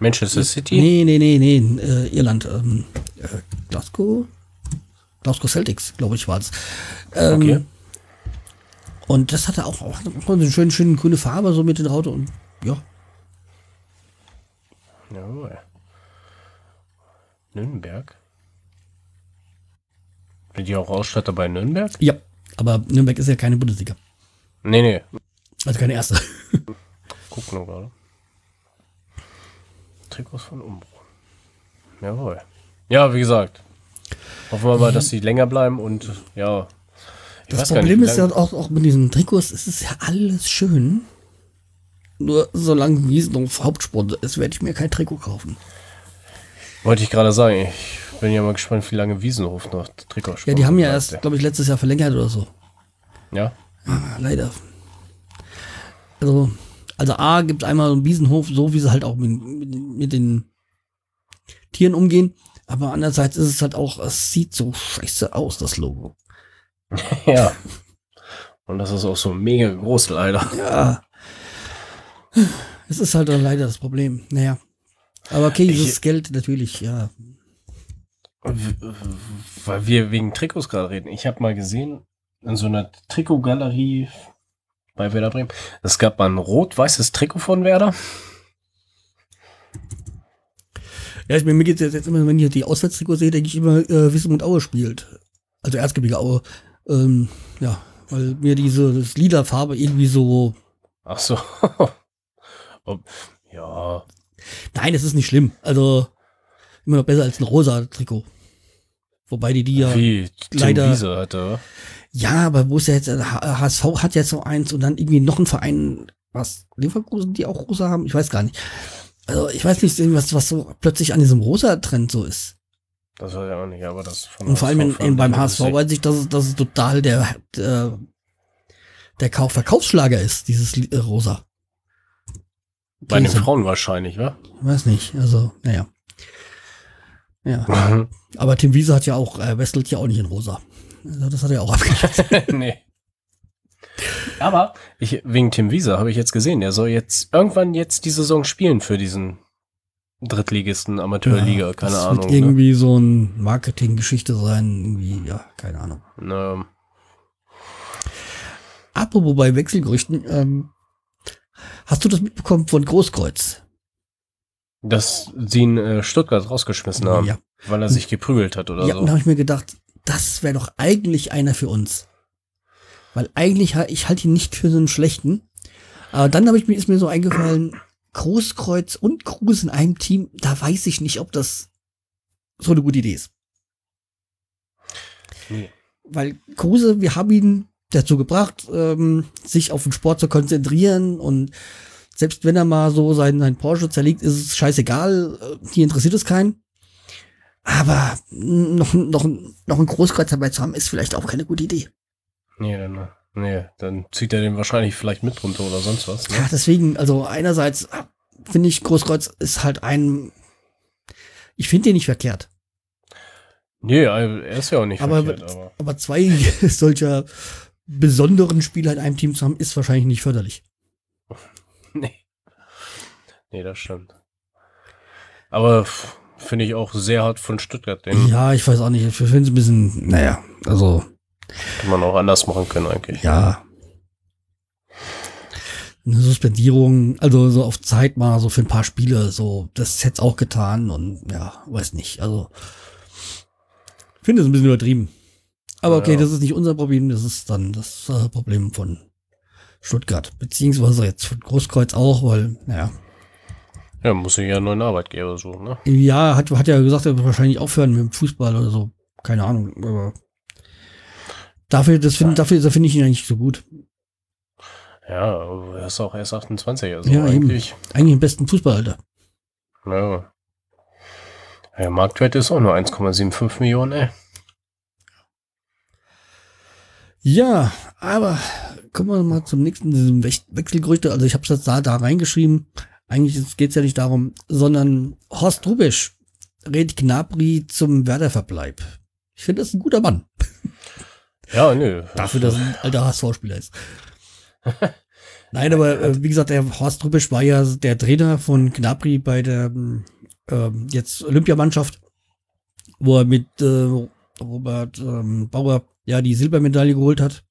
Manchester City? nee, nee, nee, nee, äh, Irland, ähm, äh, Glasgow, Glasgow Celtics, glaube ich, war es. Ähm, Okay. Und das hatte auch, auch so eine schöne, schöne grüne Farbe, so mit den Raute und ja, Jawohl. Nürnberg? Sind die auch Ausstatter bei Nürnberg? ja. Aber Nürnberg ist ja keine Bundesliga, Nee, nee. also keine erste. Guck nur gerade. Trikots von Umbro. Jawohl. Ja, wie gesagt. Hoffen wir mal, dass sie länger bleiben und ja. Das Problem nicht, ist ja auch, auch mit diesen Trikots, es ist ja alles schön. Nur solange Wiesenhof Hauptsponsor ist, werde ich mir kein Trikot kaufen. Wollte ich gerade sagen. Ich bin ja mal gespannt, wie lange Wiesenhof noch Trikots Ja, die haben ja erst, glaube ich, letztes Jahr verlängert oder so. Ja. Ah, leider. Also, also A gibt es einmal einen Wiesenhof, so wie sie halt auch mit, mit, mit den Tieren umgehen. Aber andererseits ist es halt auch, es sieht so scheiße aus, das Logo. Ja. Und das ist auch so mega groß leider. Ja. Es ist halt dann leider das Problem. Naja. Aber okay, Ich- dieses Geld natürlich, ja. Weil wir wegen Trikots gerade reden. Ich habe mal gesehen, in so einer Trikotgalerie bei Werder Bremen, es gab mal ein rot-weißes Trikot von Werder. Ja, ich, mir mir geht jetzt, jetzt immer, wenn ich die Auswärtstrikots sehe, denke ich immer, äh, Wismut Aue spielt. Also Erzgebirge Aue. Ähm, ja, weil mir diese das lila Farbe irgendwie so. Ach so. Ja, Nein, es ist nicht schlimm. Also immer noch besser als ein rosa Trikot. Wobei die die ja. wie Tim leider- Wiese hatte. Ja, aber wo ist ja jetzt, HSV hat jetzt so eins und dann irgendwie noch ein Verein, was, Leverkusen, die auch rosa haben? Ich weiß gar nicht. Also ich weiß nicht, was, was so plötzlich an diesem rosa Trend so ist. Das war ja auch nicht, aber das von Und vor allem in, in, beim HSV ich weiß ich, dass es, dass es total der, der, der Kauf Verkaufsschlager ist, dieses äh, rosa. Bei den. Frauen wahrscheinlich, wa? Weiß nicht, also, naja. Ja, aber Tim Wiese hat ja auch, äh, westelt ja auch nicht in rosa. Also das hat er auch abgelehnt. nee. Aber ich, wegen Tim Wiese habe ich jetzt gesehen, der soll jetzt irgendwann jetzt die Saison spielen für diesen Drittligisten, Amateurliga, keine das Ahnung. wird Ne? irgendwie so ein Marketinggeschichte sein, irgendwie, ja, keine Ahnung. Ne, Apropos bei Wechselgerüchten, ähm, hast du das mitbekommen von Großkreuz? dass sie ihn äh, Stuttgart rausgeschmissen haben, Ja. weil er sich geprügelt hat oder ja, so. und da habe ich mir gedacht, das wäre doch eigentlich einer für uns. Weil eigentlich, ich halte ihn nicht für so einen schlechten. Aber dann habe ich mir, ist mir so eingefallen, Großkreuz und Kruse in einem Team, da weiß ich nicht, ob das so eine gute Idee ist. Nee. Weil Kruse, wir haben ihn dazu gebracht, ähm, sich auf den Sport zu konzentrieren und selbst wenn er mal so seinen, seinen Porsche zerlegt, ist es scheißegal, äh, hier interessiert es keinen. Aber noch, noch, noch ein Großkreuz dabei zu haben, ist vielleicht auch keine gute Idee. Nee, dann, nee, dann zieht er den wahrscheinlich vielleicht mit runter oder sonst was. Ja, Ne? deswegen, also einerseits äh, finde ich, Großkreuz ist halt ein, ich finde den nicht verkehrt. Nee, er ist ja auch nicht Aber, verkehrt, aber aber zwei solcher besonderen Spieler in einem Team zu haben, ist wahrscheinlich nicht förderlich. nee. Nee, das stimmt. Aber Finde ich auch sehr hart von Stuttgart. Den Ja, ich weiß auch nicht. Ich finde es ein bisschen, naja, also, hätte man auch anders machen können eigentlich. ja. Eine Suspendierung, also so auf Zeit mal so für ein paar Spiele, so, das hätte es auch getan und ja, weiß nicht. Also, finde es ein bisschen übertrieben. Aber okay, Ja. das ist nicht unser Problem, das ist dann das äh, Problem von Stuttgart, beziehungsweise jetzt von Großkreuz auch, weil, naja, Ja, muss ich ja einen neuen Arbeitgeber suchen, ne? Ja, hat, hat ja gesagt, er wird wahrscheinlich aufhören mit dem Fußball oder so. Keine Ahnung, aber dafür, das finde dafür, da finde ich ihn eigentlich so gut. Ja, aber er ist auch erst 28, also Ja, eben. eigentlich. Eigentlich im besten Fußballalter. Ja. Ja, Marktwert ist auch nur 1,75 Millionen, ey. Ja, aber kommen wir mal zum nächsten, diesem Wechselgerüchte. Also ich habe es jetzt da, da reingeschrieben. Eigentlich geht es ja nicht darum, sondern Horst Rubisch rät Gnabry zum Werder-Verbleib. Ich finde, das ist ein guter Mann. Ja, nö. Dafür, dass er ein alter HSV-Spieler ist. Nein, aber äh, wie gesagt, der Horst Rubisch war ja der Trainer von Gnabry bei der ähm, jetzt Olympiamannschaft, wo er mit äh, Robert ähm, Bauer ja die Silbermedaille geholt hat.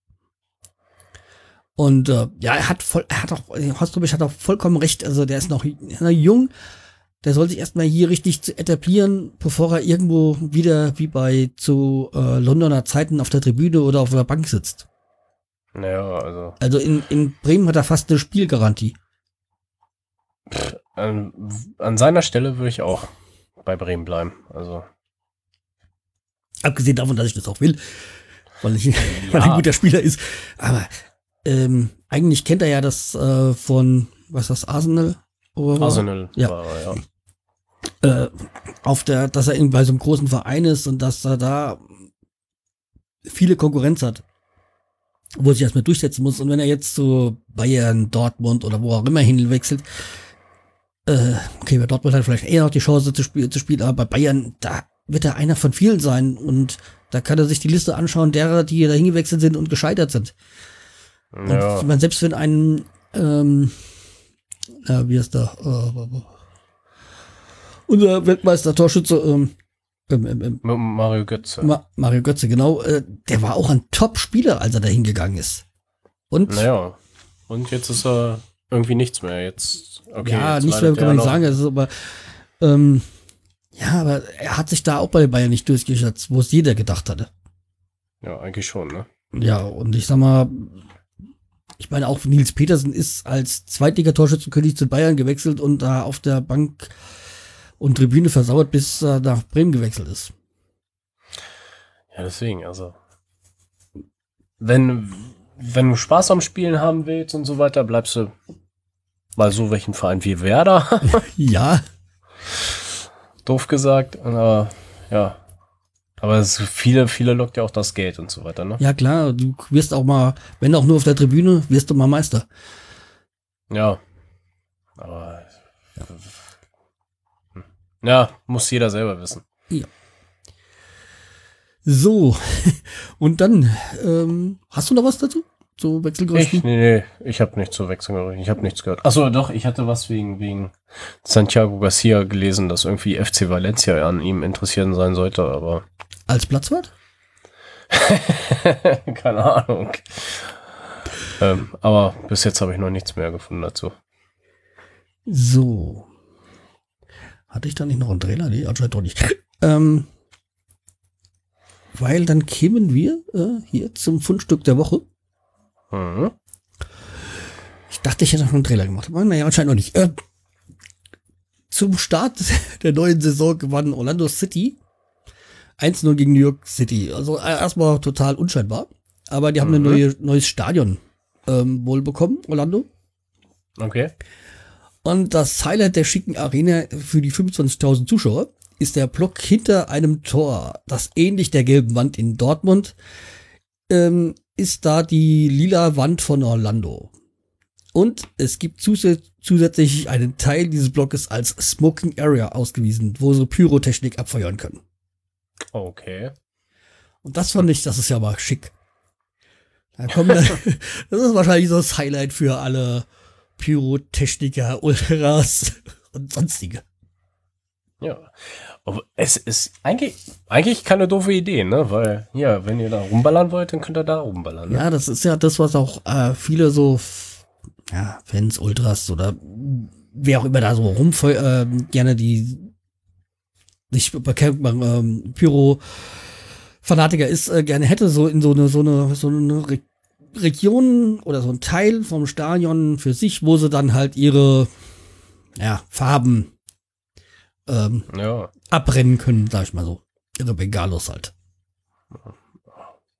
Und äh, ja, er hat voll, er hat auch, Horst Rubisch hat auch vollkommen recht. Also der ist noch äh, jung. Der soll sich erstmal hier richtig zu etablieren, bevor er irgendwo wieder wie bei zu äh, Londoner Zeiten auf der Tribüne oder auf der Bank sitzt. Naja, also Also in, in Bremen hat er fast eine Spielgarantie. an, an seiner Stelle würde ich auch bei Bremen bleiben. Also, Abgesehen davon, dass ich das auch will, weil, ich, weil er ein guter Spieler ist. Aber ähm, eigentlich kennt er ja das äh, von, was ist das, Arsenal? Oder? Arsenal Ja. war, ja. äh, auf der, dass er bei so einem großen Verein ist und dass er da viele Konkurrenz hat, wo er sich erstmal durchsetzen muss. Und wenn er jetzt zu Bayern, Dortmund oder wo auch immer hinwechselt, äh, okay, bei Dortmund hat er vielleicht eher noch die Chance zu, spiel zu spielen, aber bei Bayern, da wird er einer von vielen sein und da kann er sich die Liste anschauen, derer, die da hingewechselt sind und gescheitert sind. Und ja. ich meine, selbst wenn ein, ähm, ja, wie ist da, äh, unser Weltmeister-Torschütze, ähm, ähm, ähm, ähm, Mario Götze. Ma Mario Götze, genau, äh, der war auch ein Top-Spieler, als er da hingegangen ist. Und Naja. Und jetzt ist er irgendwie nichts mehr. Jetzt, okay. ja, jetzt nicht mehr kann man nicht sagen, das ist aber, ähm, ja, aber er hat sich da auch bei Bayern nicht durchgesetzt, wo es jeder gedacht hatte. Ja, eigentlich schon, ne? Ja, und ich sag mal, ich meine, auch Nils Petersen ist als Zweitliga-Torschützenkönig zu Bayern gewechselt und da auf der Bank und Tribüne versauert, bis er nach Bremen gewechselt ist. Ja, deswegen, also. Wenn, wenn du Spaß am Spielen haben willst und so weiter, bleibst du bei so welchen Verein wie Werder. Ja, Doof gesagt, aber ja. Aber es viele, viele lockt ja auch das Geld und so weiter, ne? ja klar, du wirst auch mal, wenn auch nur auf der Tribüne, wirst du mal Meister. Ja. Aber. Hm. Ja, muss jeder selber wissen. So, und dann, ähm, hast du noch was dazu? Zu Ich, Wechselgerüchten? nee, nee, ich habe nicht zu wechseln gehört. Ich habe nichts gehört. Achso, doch, ich hatte was wegen, wegen Santiago Garcia gelesen, dass irgendwie FC Valencia an ihm interessieren sein sollte, aber Als Platzwart? keine Ahnung. Ähm, aber bis jetzt habe ich noch nichts mehr gefunden dazu. So. Hatte ich da nicht noch einen Trainer? Nee, anscheinend doch nicht. Ähm, weil dann kämen wir äh, hier zum Fundstück der Woche. Mhm. Ich dachte, ich hätte noch einen Trailer gemacht, aber naja, anscheinend noch nicht. Äh, zum Start der neuen Saison gewann Orlando City 1-0 gegen New York City. Also äh, erstmal total unscheinbar. Aber die haben ein Mhm. neue, neues Stadion ähm, wohl bekommen, Orlando. Okay. Und das Highlight der schicken Arena für die 25.000 Zuschauer ist der Block hinter einem Tor, das ähnlich der gelben Wand in Dortmund ähm, ist da die lila Wand von Orlando. Und es gibt zus zusätzlich einen Teil dieses Blockes als Smoking Area ausgewiesen, wo sie Pyrotechnik abfeuern können. Okay. Und das fand ich, das ist ja mal schick. Da kommen dann, das ist wahrscheinlich so das Highlight für alle Pyrotechniker, Ultras und sonstige. Ja. Aber es ist eigentlich, eigentlich keine doofe Idee, ne? Weil, ja, wenn ihr da rumballern wollt, dann könnt ihr da rumballern. Ne? Ja, das ist ja das, was auch äh, viele so, ja, Fans, Ultras oder wer auch immer da so rumfeu äh, gerne die sich bekämpft, ähm, Pyro Fanatiker ist, äh, gerne hätte, so in so eine, so eine, so eine Re Region oder so ein Teil vom Stadion für sich, wo sie dann halt ihre ja, Farben ähm, Ja. abbrennen können, sag ich mal so. Ihre Bengalos halt.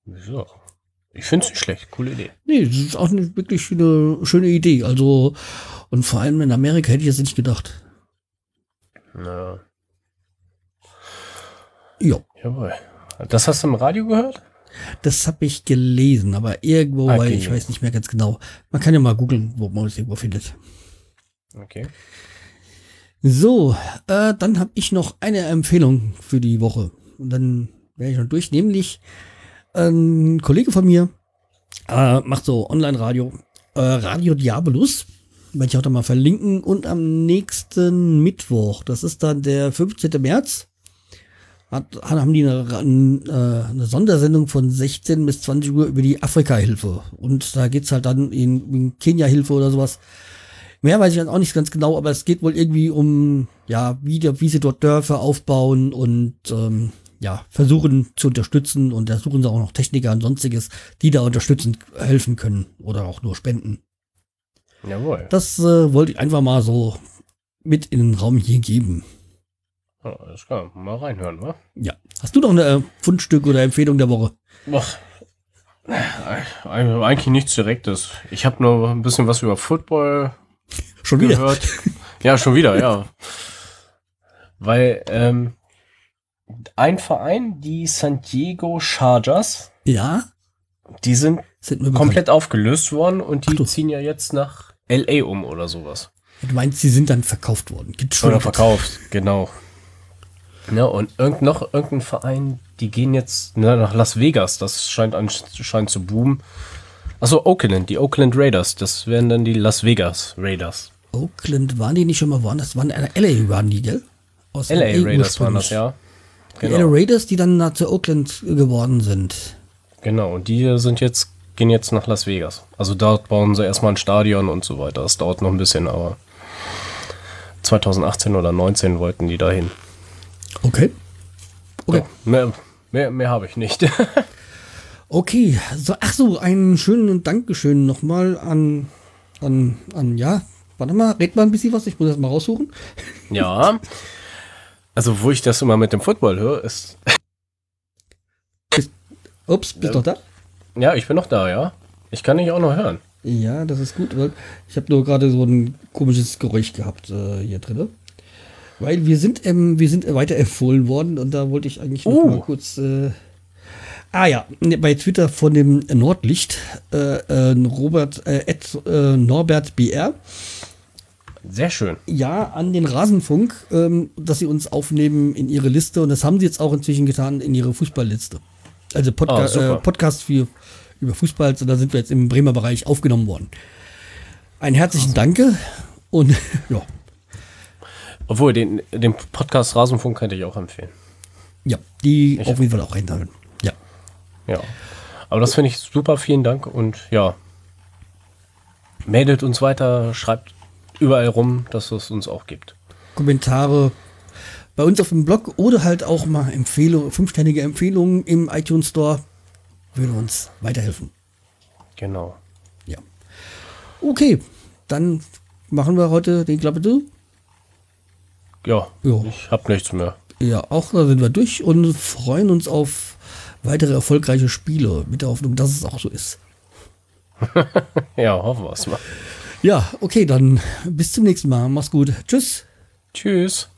Wieso? Ich finde es nicht schlecht. Coole Idee. Nee, das ist auch eine, wirklich eine schöne Idee. Also, und vor allem in Amerika hätte ich das nicht gedacht. Ja. Ja, Jawohl. Das hast du im Radio gehört? das habe ich gelesen, aber irgendwo, Ah, weil ich weiß nicht mehr ganz genau. Man kann ja mal googeln, wo man es irgendwo findet. Okay. So, äh, dann habe ich noch eine Empfehlung für die Woche. Und dann wäre ich noch durch, nämlich ein Kollege von mir äh, macht so Online-Radio, äh, Radio Diabolus. Werde ich auch da mal verlinken. Und am nächsten Mittwoch, das ist dann der 15. März, hat, haben die eine, äh, eine Sondersendung von 16 bis 20 Uhr über die Afrika-Hilfe. Und da geht's halt dann in, in Kenia-Hilfe oder sowas. Mehr weiß ich dann auch nicht ganz genau, aber es geht wohl irgendwie um, ja, wie, der, wie sie dort Dörfer aufbauen und ähm, ja, versuchen zu unterstützen und da suchen sie auch noch Techniker und sonstiges, die da unterstützen, helfen können oder auch nur spenden. Jawohl. Das äh, wollte ich einfach mal so mit in den Raum hier geben. Ja, alles klar. Mal reinhören, wa? Ja. Hast du noch ein äh, Fundstück oder Empfehlung der Woche? Boah. Eigentlich nichts Direktes. Ich habe nur ein bisschen was über Football Schon wieder? gehört. ja, schon wieder, ja. Weil ähm, ein Verein, die San Diego Chargers, Ja? die sind Sind komplett aufgelöst worden und die ziehen ja jetzt nach LA um oder sowas. Du meinst, sie sind dann verkauft worden. Gibt's schon. Oder verkauft, genau. Ja, und irgend noch irgendein Verein, die gehen jetzt ne, nach Las Vegas. Das scheint anscheinend zu boomen. Achso, Oakland, die Oakland Raiders. Das wären dann die Las Vegas Raiders. Oakland, waren die nicht schon mal woanders? Waren äh, LA waren die, gell? Aus LA Raiders waren das, ja. Die LA Genau. Raiders, die dann nach zu Oakland geworden sind. genau, und die sind jetzt, gehen jetzt nach Las Vegas. Also dort bauen sie erstmal ein Stadion und so weiter. Das dauert noch ein bisschen, aber 2018 oder 19 wollten die dahin. Okay. Okay. Ja, mehr mehr, mehr habe ich nicht. Okay. So, ach so, einen schönen Dankeschön nochmal an, an, an, ja, warte mal, red mal ein bisschen was, ich muss das mal raussuchen. Ja. Also, wo ich das immer mit dem Football höre, ist. Ups, bist du noch da? Ja, ich bin noch da, ja. Ich kann dich auch noch hören. Ja, das ist gut, weil ich habe nur gerade so ein komisches Geräusch gehabt äh, hier drin. Weil wir sind, ähm, wir sind weiterempfohlen worden und da wollte ich eigentlich noch Oh. mal kurz. Äh, ah ja, ne, bei Twitter von dem Nordlicht, äh, äh, Robert, äh, Ed, äh, Norbert BR, Sehr schön. ja, an den Rasenfunk, ähm, dass sie uns aufnehmen in ihre Liste und das haben sie jetzt auch inzwischen getan in ihre Fußballliste. Also Podca super. äh, Podcast für, über Fußball, also da sind wir jetzt im Bremer Bereich aufgenommen worden. Ein herzlichen Danke und ja, Obwohl, den, den Podcast Rasenfunk könnte ich auch empfehlen. ja, die Ich- auf jeden Fall auch reinhören. Ja. Ja. Aber das finde ich super. Vielen Dank und ja. Meldet uns weiter, schreibt überall rum, dass es uns auch gibt. Kommentare bei uns auf dem Blog oder halt auch mal Empfehlungen, fünfständige Empfehlungen im iTunes Store würde uns weiterhelfen. Genau. Ja. Okay, dann machen wir heute den Klappe. Ja, Ja. ich habe nichts mehr. Ja, auch da sind wir durch und freuen uns auf weitere erfolgreiche Spiele mit der Hoffnung, dass es auch so ist. Ja, hoffen wir es mal. Ja, okay, dann bis zum nächsten Mal. Mach's gut. Tschüss. Tschüss.